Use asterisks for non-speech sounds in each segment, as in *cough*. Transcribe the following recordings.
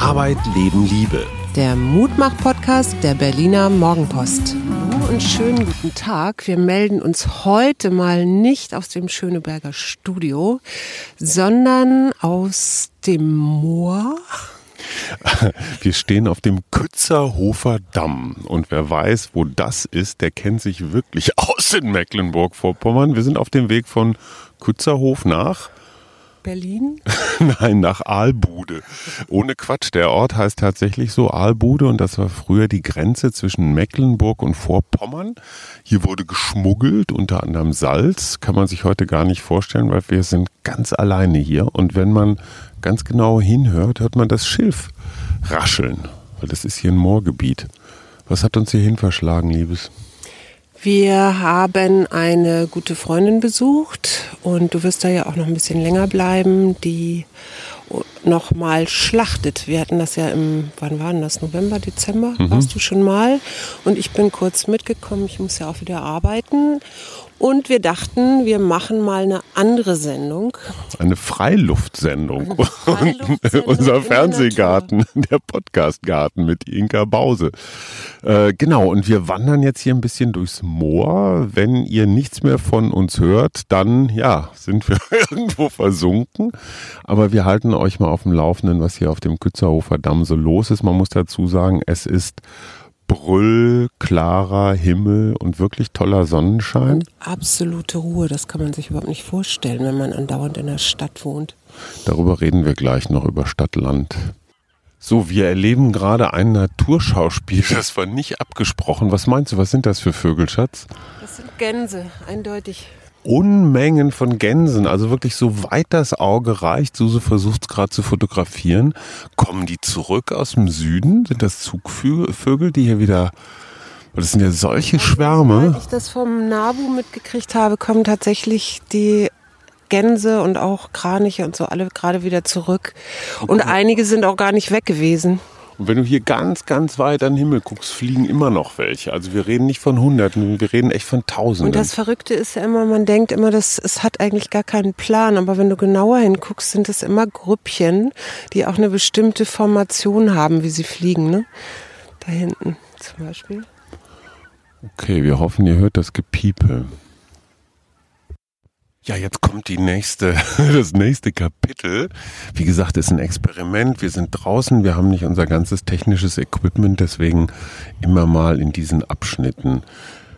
Arbeit, Leben, Liebe. Der Mutmach-Podcast der Berliner Morgenpost. Hallo und schönen guten Tag. Wir melden uns heute mal nicht aus dem Schöneberger Studio, sondern aus dem Moor. *laughs* Wir stehen auf dem Kützerhofer Damm. Und wer weiß, wo das ist, der kennt sich wirklich *laughs* aus in Mecklenburg-Vorpommern. Wir sind auf dem Weg von Kützerhof nach Berlin? *laughs* Nein, nach Aalbude. Ohne Quatsch, der Ort heißt tatsächlich so Aalbude und das war früher die Grenze zwischen Mecklenburg und Vorpommern. Hier wurde geschmuggelt, unter anderem Salz, kann man sich heute gar nicht vorstellen, weil wir sind ganz alleine hier und wenn man ganz genau hinhört, hört man das Schilf rascheln, weil das ist hier ein Moorgebiet. Was hat uns hierhin verschlagen, Liebes? Wir haben eine gute Freundin besucht und du wirst da ja auch noch ein bisschen länger bleiben, die noch mal schlachtet. Wir hatten das ja im, wann war denn das? November, Dezember? Mhm. Warst du schon mal? Und ich bin kurz mitgekommen. Ich muss ja auch wieder arbeiten. Und wir dachten, wir machen mal eine andere Sendung. Eine Freiluftsendung. Eine Freiluftsendung *laughs* Unser Fernsehgarten, *laughs* der Podcastgarten mit Inka Bause. Äh, genau, und wir wandern jetzt hier ein bisschen durchs Moor. Wenn ihr nichts mehr von uns hört, dann ja, sind wir *laughs* irgendwo versunken. Aber wir halten euch mal auf dem Laufenden, was hier auf dem Kützerhofer Damm so los ist. Man muss dazu sagen, es ist brüllklarer Himmel und wirklich toller Sonnenschein. Und absolute Ruhe, das kann man sich überhaupt nicht vorstellen, wenn man andauernd in der Stadt wohnt. Darüber reden wir gleich noch über Stadt-Land. So, wir erleben gerade ein Naturschauspiel, das war nicht abgesprochen. Was meinst du, was sind das für Vögel, Schatz? Das sind Gänse, eindeutig. Unmengen von Gänsen, also wirklich so weit das Auge reicht. Suse versucht es gerade zu fotografieren. Kommen die zurück aus dem Süden? Sind das Zugvögel, die hier wieder das sind ja solche Schwärme. Als ich das vom Nabu mitgekriegt habe, kommen tatsächlich die Gänse und auch Kraniche und so alle gerade wieder zurück. Und einige sind auch gar nicht weg gewesen. Und wenn du hier ganz, ganz weit an den Himmel guckst, fliegen immer noch welche. Also wir reden nicht von Hunderten, wir reden echt von Tausenden. Und das Verrückte ist ja immer, man denkt immer, dass es hat eigentlich gar keinen Plan. Aber wenn du genauer hinguckst, sind es immer Grüppchen, die auch eine bestimmte Formation haben, wie sie fliegen. Ne? Da hinten zum Beispiel. Okay, wir hoffen, ihr hört das Gepiepe. Ja, jetzt kommt die nächste, *laughs* das nächste Kapitel. Wie gesagt, ist ein Experiment. Wir sind draußen, wir haben nicht unser ganzes technisches Equipment, deswegen immer mal in diesen Abschnitten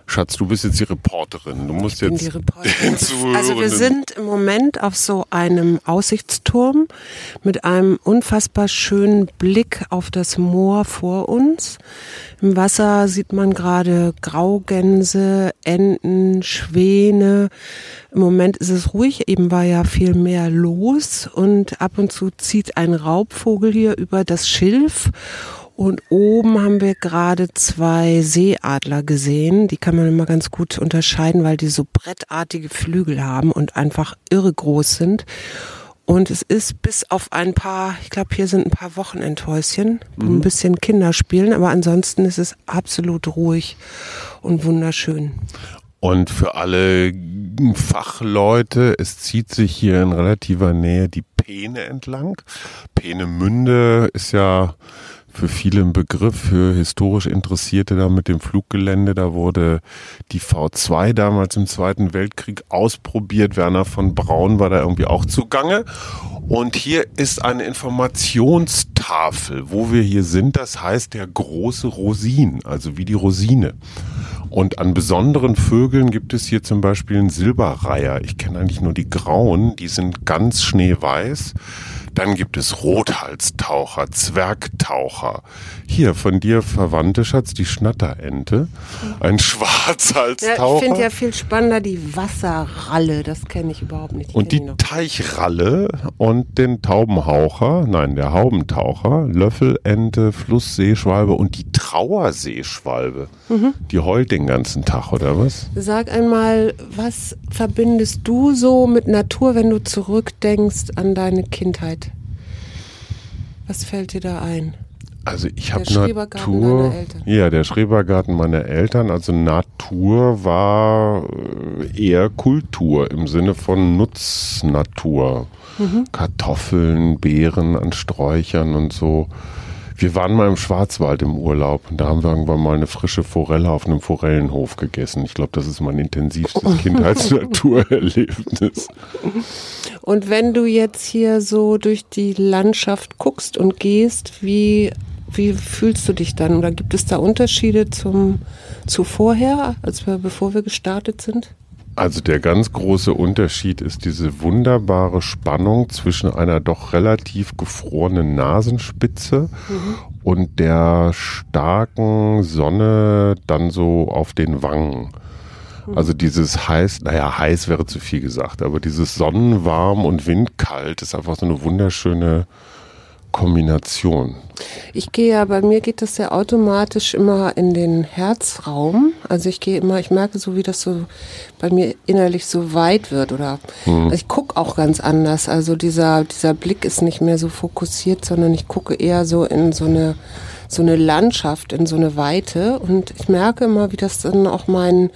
Schatz, du bist jetzt die Reporterin. Du musst ich jetzt. die Reporterin. *laughs* also wir sind im Moment auf so einem Aussichtsturm mit einem unfassbar schönen Blick auf das Moor vor uns. Im Wasser sieht man gerade Graugänse, Enten, Schwäne. Im Moment ist es ruhig, eben war ja viel mehr los und ab und zu zieht ein Raubvogel hier über das Schilf und oben haben wir gerade zwei Seeadler gesehen. Die kann man immer ganz gut unterscheiden, weil die so brettartige Flügel haben und einfach irre groß sind. Und es ist bis auf ein paar, ich glaube, hier sind ein paar Wochenendhäuschen, wo mhm. ein bisschen Kinder spielen, aber ansonsten ist es absolut ruhig und wunderschön. Und für alle Fachleute, es zieht sich hier in relativer Nähe die Peene entlang. Peenemünde ist ja für viele ein Begriff, für historisch Interessierte da mit dem Fluggelände. Da wurde die V2 damals im Zweiten Weltkrieg ausprobiert. Werner von Braun war da irgendwie auch zugange. Und hier ist eine Informationstafel, wo wir hier sind. Das heißt der große Rosin, also wie die Rosine. Und an besonderen Vögeln gibt es hier zum Beispiel einen Silberreiher. Ich kenne eigentlich nur die grauen, die sind ganz schneeweiß. Dann gibt es Rothalstaucher, Zwergtaucher. Hier von dir verwandte Schatz, die Schnatterente. Ein Schwarzhalstaucher. Ja, ich finde ja viel spannender die Wasserralle. Das kenne ich überhaupt nicht. Die und die Teichralle und den Taubenhaucher, nein, der Haubentaucher, Löffelente, Flussseeschwalbe und die Trauerseeschwalbe. Mhm. Die heult den ganzen Tag, oder was? Sag einmal, was verbindest du so mit Natur, wenn du zurückdenkst an deine Kindheit? Was fällt dir da ein? Also ich habe Natur. Ja, der Schrebergarten meiner Eltern. Also Natur war äh, eher Kultur im Sinne von Nutznatur. Mhm. Kartoffeln, Beeren an Sträuchern und so. Wir waren mal im Schwarzwald im Urlaub und da haben wir irgendwann mal eine frische Forelle auf einem Forellenhof gegessen. Ich glaube, das ist mein intensivstes *laughs* Kindheitsnaturerlebnis. Und wenn du jetzt hier so durch die Landschaft guckst und gehst, wie, wie fühlst du dich dann? Oder gibt es da Unterschiede zum, zu vorher, als wir, bevor wir gestartet sind? Also der ganz große Unterschied ist diese wunderbare Spannung zwischen einer doch relativ gefrorenen Nasenspitze mhm. und der starken Sonne dann so auf den Wangen. Mhm. Also dieses heiß, naja, heiß wäre zu viel gesagt, aber dieses Sonnenwarm und Windkalt ist einfach so eine wunderschöne Kombination. Ich gehe ja, bei mir geht das ja automatisch immer in den Herzraum. Also ich gehe immer, ich merke so, wie das so bei mir innerlich so weit wird oder mhm. also ich gucke auch ganz anders. Also dieser, dieser Blick ist nicht mehr so fokussiert, sondern ich gucke eher so in so eine so eine Landschaft, in so eine Weite und ich merke immer, wie das dann auch meinen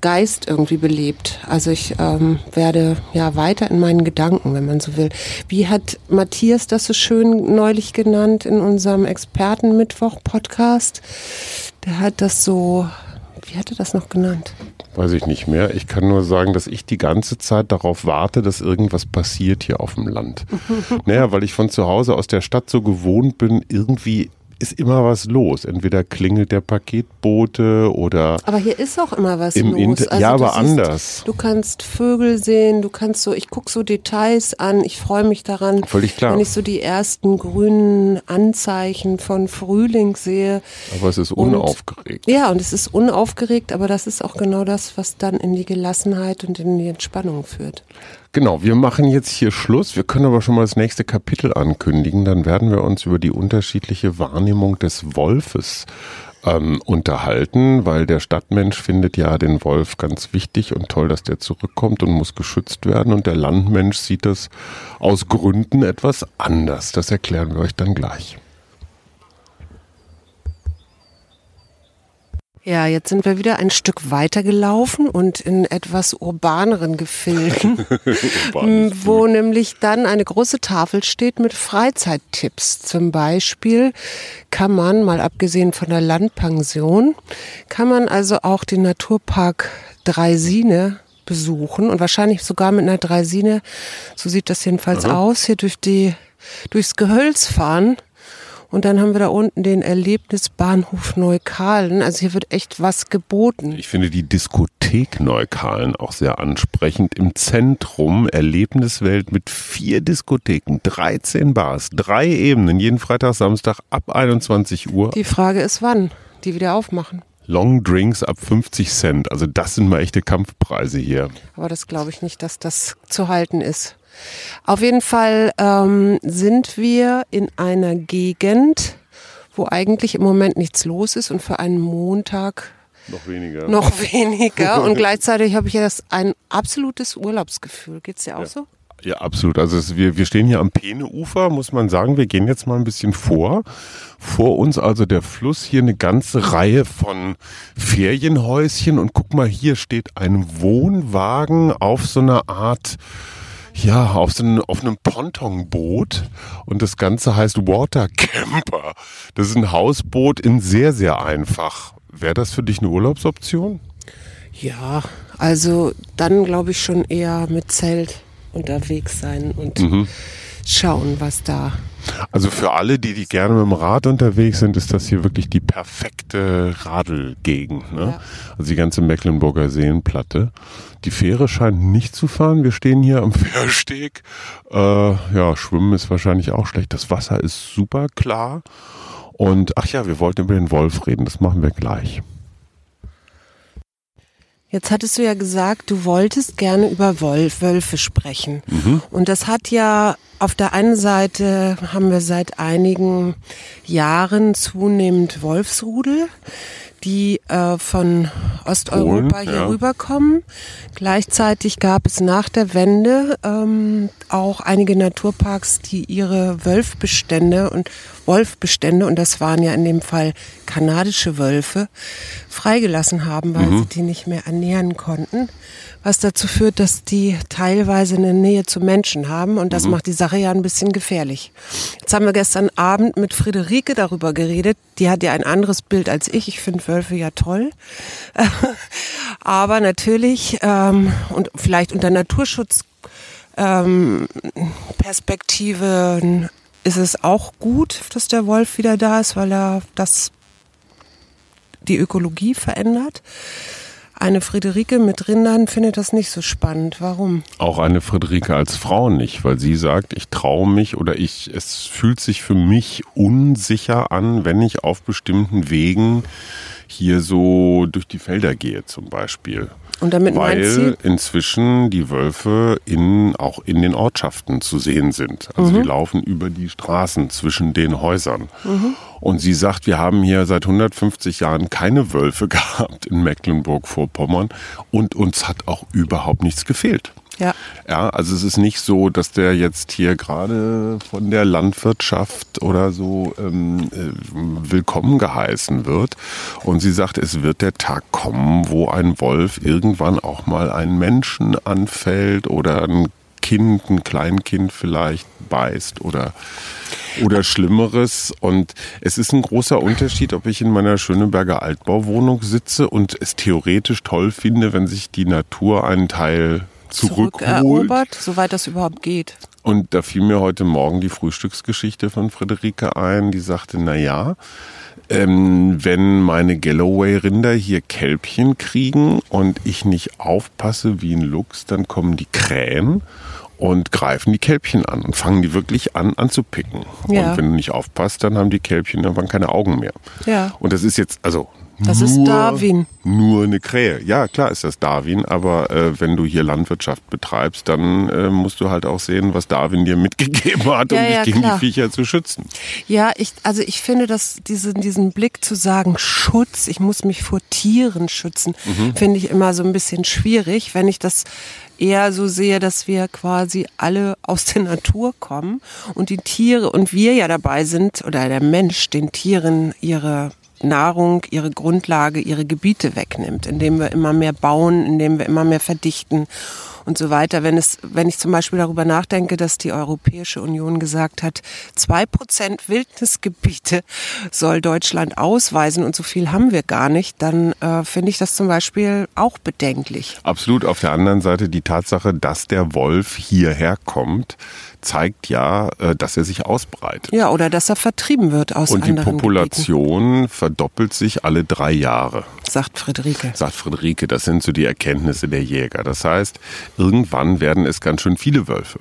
Geist irgendwie belebt. Also ich ähm, werde ja weiter in meinen Gedanken, wenn man so will. Wie hat Matthias das so schön neulich genannt in unserem Expertenmittwoch-Podcast? Der hat das so, wie hat er das noch genannt? Weiß ich nicht mehr. Ich kann nur sagen, dass ich die ganze Zeit darauf warte, dass irgendwas passiert hier auf dem Land. *laughs* naja, weil ich von zu Hause aus der Stadt so gewohnt bin, irgendwie ist immer was los. Entweder klingelt der Paketbote oder. Aber hier ist auch immer was im los. also ja, aber siehst, anders. Du kannst Vögel sehen, du kannst so, ich gucke so Details an, ich freue mich daran, Völlig klar. wenn ich so die ersten grünen Anzeichen von Frühling sehe. Aber es ist unaufgeregt. Und, ja, und es ist unaufgeregt, aber das ist auch genau das, was dann in die Gelassenheit und in die Entspannung führt. Genau, wir machen jetzt hier Schluss. Wir können aber schon mal das nächste Kapitel ankündigen. Dann werden wir uns über die unterschiedliche Wahrnehmung des Wolfes ähm, unterhalten, weil der Stadtmensch findet ja den Wolf ganz wichtig und toll, dass der zurückkommt und muss geschützt werden. Und der Landmensch sieht das aus Gründen etwas anders. Das erklären wir euch dann gleich. Ja, jetzt sind wir wieder ein Stück weiter gelaufen und in etwas urbaneren *laughs* Gefilden, wo nämlich dann eine große Tafel steht mit Freizeittipps. Zum Beispiel kann man, mal abgesehen von der Landpension, kann man also auch den Naturpark Dreisine besuchen und wahrscheinlich sogar mit einer Dreisine, so sieht das jedenfalls Aha. aus, hier durch die, durchs Gehölz fahren und dann haben wir da unten den Erlebnisbahnhof Neukalen. Also hier wird echt was geboten. Ich finde die Diskothek Neukalen auch sehr ansprechend. Im Zentrum Erlebniswelt mit vier Diskotheken, 13 Bars, drei Ebenen, jeden Freitag, Samstag ab 21 Uhr. Die Frage ist, wann die wieder aufmachen. Long Drinks ab 50 Cent. Also das sind mal echte Kampfpreise hier. Aber das glaube ich nicht, dass das zu halten ist. Auf jeden Fall ähm, sind wir in einer Gegend, wo eigentlich im Moment nichts los ist und für einen Montag noch weniger. *laughs* Noch weniger. Und gleichzeitig habe ich ja das ein absolutes Urlaubsgefühl. Geht's dir auch ja. so? Ja, absolut. Also es, wir, wir stehen hier am Peeneufer, muss man sagen. Wir gehen jetzt mal ein bisschen vor. Vor uns also der Fluss, hier eine ganze Reihe von Ferienhäuschen. Und guck mal, hier steht ein Wohnwagen auf so einer Art ja, auf, so einem, auf einem Pontonboot und das Ganze heißt Water Camper. Das ist ein Hausboot in sehr, sehr einfach. Wäre das für dich eine Urlaubsoption? Ja, also dann glaube ich schon eher mit Zelt unterwegs sein und mhm. schauen, was da also für alle, die, die gerne mit dem Rad unterwegs sind, ist das hier wirklich die perfekte Radelgegend. Ne? Ja. Also die ganze Mecklenburger Seenplatte. Die Fähre scheint nicht zu fahren. Wir stehen hier am *laughs* Fährsteg. Äh, ja, Schwimmen ist wahrscheinlich auch schlecht. Das Wasser ist super klar. Und ach ja, wir wollten über den Wolf reden. Das machen wir gleich. Jetzt hattest du ja gesagt, du wolltest gerne über Wolf, Wölfe sprechen. Mhm. Und das hat ja auf der einen Seite haben wir seit einigen Jahren zunehmend Wolfsrudel, die äh, von Osteuropa hier ja. rüberkommen. Gleichzeitig gab es nach der Wende ähm, auch einige Naturparks, die ihre Wölfbestände und Wolfbestände, und das waren ja in dem Fall kanadische Wölfe, freigelassen haben, weil mhm. sie die nicht mehr ernähren konnten. Was dazu führt, dass die teilweise eine Nähe zu Menschen haben und das mhm. macht die Sache ja ein bisschen gefährlich. Jetzt haben wir gestern Abend mit Friederike darüber geredet. Die hat ja ein anderes Bild als ich. Ich finde Wölfe ja toll. *laughs* Aber natürlich ähm, und vielleicht unter Naturschutz ähm, ist es auch gut, dass der Wolf wieder da ist, weil er das die Ökologie verändert. Eine Friederike mit Rindern findet das nicht so spannend. Warum? Auch eine Friederike als Frau nicht, weil sie sagt, ich traue mich oder ich, es fühlt sich für mich unsicher an, wenn ich auf bestimmten Wegen hier so durch die Felder gehe zum Beispiel. Und damit weil inzwischen die Wölfe in, auch in den Ortschaften zu sehen sind. Also mhm. die laufen über die Straßen zwischen den Häusern. Mhm. Und sie sagt, wir haben hier seit 150 Jahren keine Wölfe *laughs* gehabt in Mecklenburg-Vorpommern und uns hat auch überhaupt nichts gefehlt. Ja. Ja, also es ist nicht so, dass der jetzt hier gerade von der Landwirtschaft oder so ähm, äh, willkommen geheißen wird. Und sie sagt, es wird der Tag kommen, wo ein Wolf irgendwann auch mal einen Menschen anfällt oder ein Kind, ein Kleinkind vielleicht beißt oder oder Schlimmeres. Und es ist ein großer Unterschied, ob ich in meiner Schöneberger Altbauwohnung sitze und es theoretisch toll finde, wenn sich die Natur einen Teil zurückerobert, soweit das überhaupt geht. Und da fiel mir heute Morgen die Frühstücksgeschichte von Friederike ein, die sagte, na ja, ähm, wenn meine Galloway-Rinder hier Kälbchen kriegen und ich nicht aufpasse wie ein Luchs, dann kommen die Krähen und greifen die Kälbchen an und fangen die wirklich an anzupicken. Ja. Und wenn du nicht aufpasst, dann haben die Kälbchen irgendwann keine Augen mehr. Ja. Und das ist jetzt, also das nur, ist Darwin. Nur eine Krähe. Ja, klar ist das Darwin, aber äh, wenn du hier Landwirtschaft betreibst, dann äh, musst du halt auch sehen, was Darwin dir mitgegeben *laughs* hat, um ja, dich gegen klar. die Viecher zu schützen. Ja, ich, also ich finde, dass diesen, diesen Blick zu sagen, Schutz, ich muss mich vor Tieren schützen, mhm. finde ich immer so ein bisschen schwierig, wenn ich das eher so sehe, dass wir quasi alle aus der Natur kommen und die Tiere und wir ja dabei sind oder der Mensch den Tieren ihre Nahrung, ihre Grundlage, ihre Gebiete wegnimmt, indem wir immer mehr bauen, indem wir immer mehr verdichten und so weiter. Wenn es, wenn ich zum Beispiel darüber nachdenke, dass die Europäische Union gesagt hat, zwei Prozent Wildnisgebiete soll Deutschland ausweisen und so viel haben wir gar nicht, dann äh, finde ich das zum Beispiel auch bedenklich. Absolut. Auf der anderen Seite die Tatsache, dass der Wolf hierher kommt, zeigt ja, äh, dass er sich ausbreitet. Ja, oder dass er vertrieben wird aus Und die Population Gebieten. verdoppelt sich alle drei Jahre. Sagt Friederike. Sagt Friederike, das sind so die Erkenntnisse der Jäger. Das heißt, irgendwann werden es ganz schön viele Wölfe.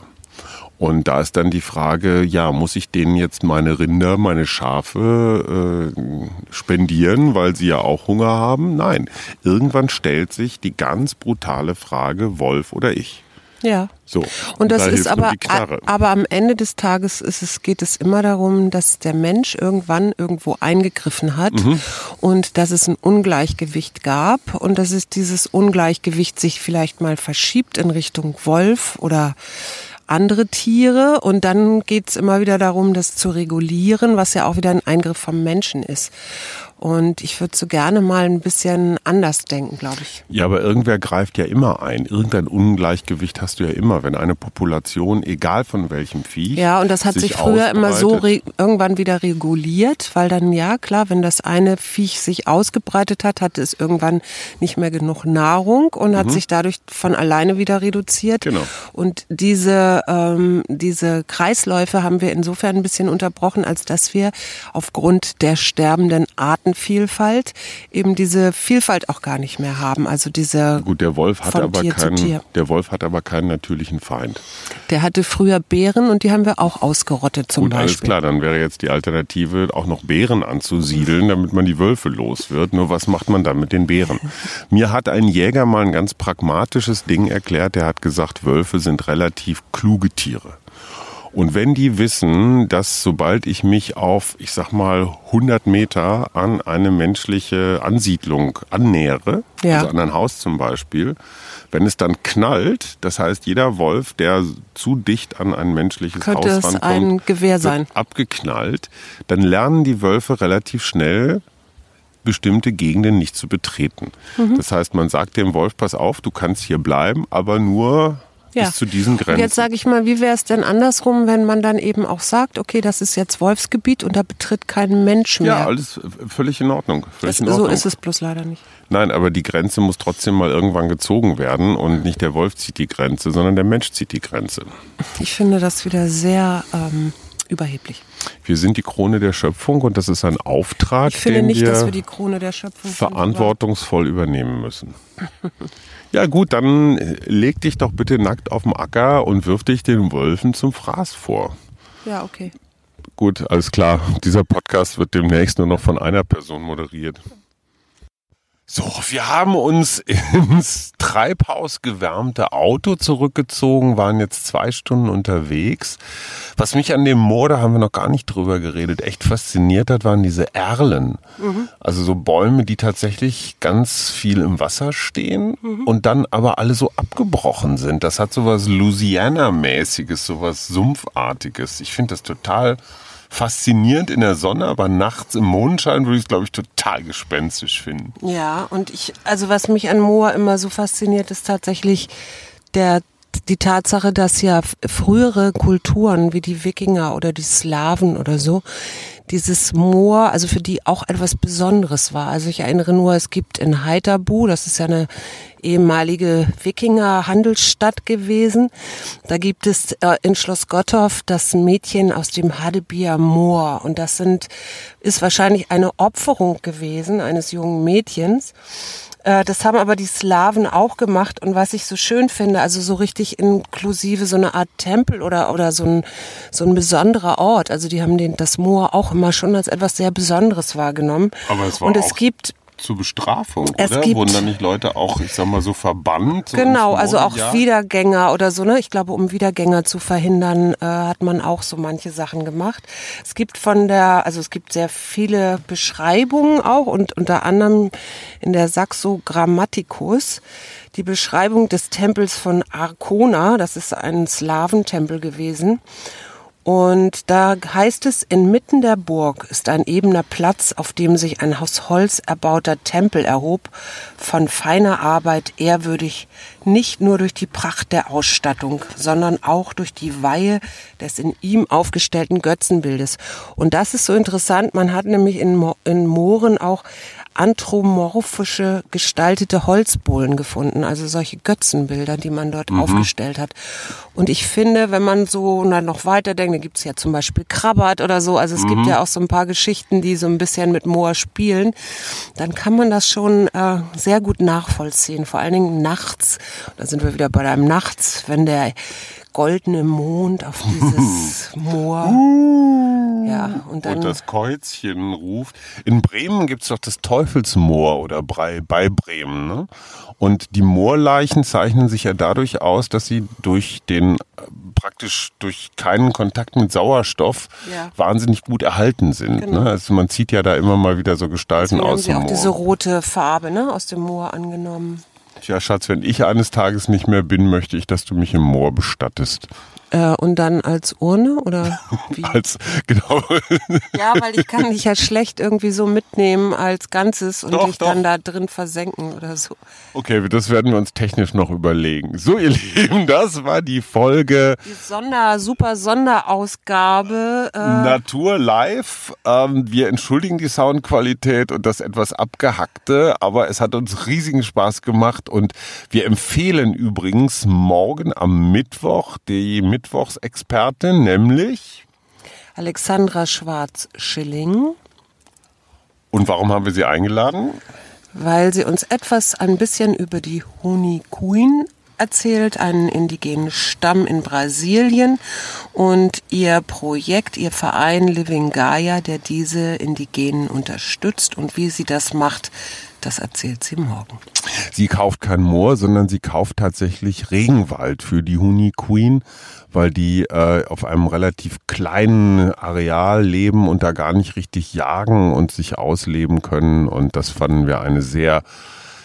Und da ist dann die Frage, ja, muss ich denen jetzt meine Rinder, meine Schafe äh, spendieren, weil sie ja auch Hunger haben? Nein. Irgendwann stellt sich die ganz brutale Frage, Wolf oder ich. Ja. So. Und das da ist aber, aber am Ende des Tages ist es, geht es immer darum, dass der Mensch irgendwann irgendwo eingegriffen hat mhm. und dass es ein Ungleichgewicht gab und dass es dieses Ungleichgewicht sich vielleicht mal verschiebt in Richtung Wolf oder andere Tiere und dann geht es immer wieder darum, das zu regulieren, was ja auch wieder ein Eingriff vom Menschen ist. Und ich würde so gerne mal ein bisschen anders denken, glaube ich. Ja, aber irgendwer greift ja immer ein. Irgendein Ungleichgewicht hast du ja immer, wenn eine Population, egal von welchem Vieh. Ja, und das hat sich, sich früher immer so irgendwann wieder reguliert, weil dann, ja, klar, wenn das eine Viech sich ausgebreitet hat, hatte es irgendwann nicht mehr genug Nahrung und hat mhm. sich dadurch von alleine wieder reduziert. Genau. Und diese, ähm, diese Kreisläufe haben wir insofern ein bisschen unterbrochen, als dass wir aufgrund der sterbenden Arten Artenvielfalt eben diese Vielfalt auch gar nicht mehr haben. Also diese Gut, der Wolf hat aber keinen, der Wolf hat aber keinen natürlichen Feind. Der hatte früher Bären und die haben wir auch ausgerottet zum Gut, Beispiel. Alles klar, dann wäre jetzt die Alternative auch noch Bären anzusiedeln, damit man die Wölfe los wird. Nur was macht man dann mit den Bären? *laughs* Mir hat ein Jäger mal ein ganz pragmatisches Ding erklärt. Der hat gesagt, Wölfe sind relativ kluge Tiere. Und wenn die wissen, dass sobald ich mich auf, ich sag mal, 100 Meter an eine menschliche Ansiedlung annähere, ja. also an ein Haus zum Beispiel, wenn es dann knallt, das heißt, jeder Wolf, der zu dicht an ein menschliches Könnte Haus rankommt, ein Gewehr sein. abgeknallt, dann lernen die Wölfe relativ schnell, bestimmte Gegenden nicht zu betreten. Mhm. Das heißt, man sagt dem Wolf, pass auf, du kannst hier bleiben, aber nur ja. bis zu diesen Grenzen. Und jetzt sage ich mal, wie wäre es denn andersrum, wenn man dann eben auch sagt, okay, das ist jetzt Wolfsgebiet und da betritt kein Mensch mehr? Ja, alles völlig in Ordnung. Völlig das, in Ordnung. So ist es bloß leider nicht. Nein, aber die Grenze muss trotzdem mal irgendwann gezogen werden und nicht der Wolf zieht die Grenze, sondern der Mensch zieht die Grenze. Ich finde das wieder sehr ähm, überheblich. Wir sind die Krone der Schöpfung und das ist ein Auftrag, ich finde den nicht, wir, dass wir die Krone der Schöpfung verantwortungsvoll übernehmen müssen. *laughs* Ja gut, dann leg dich doch bitte nackt auf dem Acker und wirf dich den Wölfen zum Fraß vor. Ja, okay. Gut, alles klar. Dieser Podcast wird demnächst nur noch von einer Person moderiert. So, wir haben uns *laughs* ins Treibhaus gewärmte Auto zurückgezogen, waren jetzt zwei Stunden unterwegs. Was mich an dem Moor, da haben wir noch gar nicht drüber geredet, echt fasziniert hat, waren diese Erlen. Mhm. Also so Bäume, die tatsächlich ganz viel im Wasser stehen mhm. und dann aber alle so abgebrochen sind. Das hat so was Louisiana-mäßiges, so was Sumpfartiges. Ich finde das total faszinierend in der Sonne, aber nachts im Mondschein würde ich es, glaube ich, total gespenstisch finden. Ja, und ich, also was mich an Moor immer so fasziniert, ist tatsächlich der die Tatsache, dass ja frühere Kulturen wie die Wikinger oder die Slawen oder so, dieses Moor, also für die auch etwas Besonderes war. Also ich erinnere nur, es gibt in Heiterbu, das ist ja eine ehemalige Wikinger-Handelsstadt gewesen. Da gibt es äh, in Schloss Gottorf das Mädchen aus dem Hadebier Moor. Und das sind, ist wahrscheinlich eine Opferung gewesen eines jungen Mädchens. Äh, das haben aber die Slawen auch gemacht und was ich so schön finde, also so richtig inklusive so eine Art Tempel oder oder so ein so ein besonderer Ort. Also die haben den das Moor auch immer schon als etwas sehr Besonderes wahrgenommen. Aber es war und es gibt zur Bestrafung, es oder? Gibt, Wurden dann nicht Leute auch, ich sag mal, so verbannt? So genau, also auch Jahr? Wiedergänger oder so, ne? Ich glaube, um Wiedergänger zu verhindern, äh, hat man auch so manche Sachen gemacht. Es gibt von der, also es gibt sehr viele Beschreibungen auch und unter anderem in der Saxo Grammaticus die Beschreibung des Tempels von Arkona, das ist ein Slawentempel gewesen. Und da heißt es, inmitten der Burg ist ein ebener Platz, auf dem sich ein aus Holz erbauter Tempel erhob, von feiner Arbeit ehrwürdig, nicht nur durch die Pracht der Ausstattung, sondern auch durch die Weihe des in ihm aufgestellten Götzenbildes. Und das ist so interessant, man hat nämlich in, Mo Mooren auch anthropomorphische gestaltete Holzbohlen gefunden, also solche Götzenbilder, die man dort mhm. aufgestellt hat. Und ich finde, wenn man so dann noch weiterdenkt, da gibt's ja zum Beispiel Krabbert oder so, also es mhm. gibt ja auch so ein paar Geschichten, die so ein bisschen mit Moor spielen, dann kann man das schon äh, sehr gut nachvollziehen, vor allen Dingen nachts. Da sind wir wieder bei einem Nachts, wenn der goldene Mond auf dieses *laughs* Moor. ja, und, dann und das Käuzchen ruft. In Bremen gibt's doch das Teufelsmoor oder bei, bei Bremen. Ne? Und die Moorleichen zeichnen sich ja dadurch aus, dass sie durch den praktisch durch keinen Kontakt mit Sauerstoff ja. wahnsinnig gut erhalten sind. Genau. Ne? Also man zieht ja da immer mal wieder so Gestalten Deswegen aus haben sie auch diese rote Farbe ne, aus dem Moor angenommen. Tja, Schatz, wenn ich eines Tages nicht mehr bin, möchte ich, dass du mich im Moor bestattest. Äh, und dann als Urne oder *laughs* wie? als, genau. *laughs* Ja, weil ich kann dich ja schlecht irgendwie so mitnehmen als Ganzes und doch, dich doch. dann da drin versenken oder so. Okay, das werden wir uns technisch noch überlegen. So, ihr *laughs* Lieben, das war die Folge. Die Sonder, super Sonderausgabe. Äh Natur live. Ähm, wir entschuldigen die Soundqualität und das etwas abgehackte, aber es hat uns riesigen Spaß gemacht und wir empfehlen übrigens morgen am Mittwoch die Mittwochsexpertin, nämlich Alexandra Schwarz-Schilling. Und warum haben wir sie eingeladen? Weil sie uns etwas ein bisschen über die Honiguin erzählt, einen indigenen Stamm in Brasilien und ihr Projekt, ihr Verein Living Gaia, der diese Indigenen unterstützt und wie sie das macht, das erzählt sie morgen. sie kauft kein Moor, sondern sie kauft tatsächlich Regenwald für die Huni Queen, weil die äh, auf einem relativ kleinen Areal leben und da gar nicht richtig jagen und sich ausleben können. Und das fanden wir eine sehr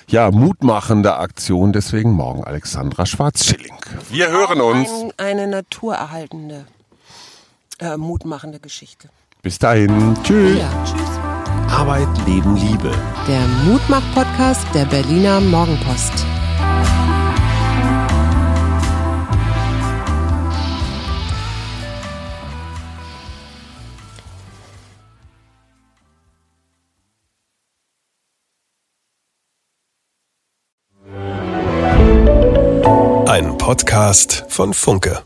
ja, mutmachende Aktion. Deswegen morgen Alexandra Schwarzschilling. Wir hören uns. Ein, eine naturerhaltende, äh, mutmachende Geschichte. Bis dahin. Tschüss. Ja, tschüss. Arbeit, Leben, Liebe. Der Mutmach-Podcast der Berliner Morgenpost. Ein Podcast von Funke.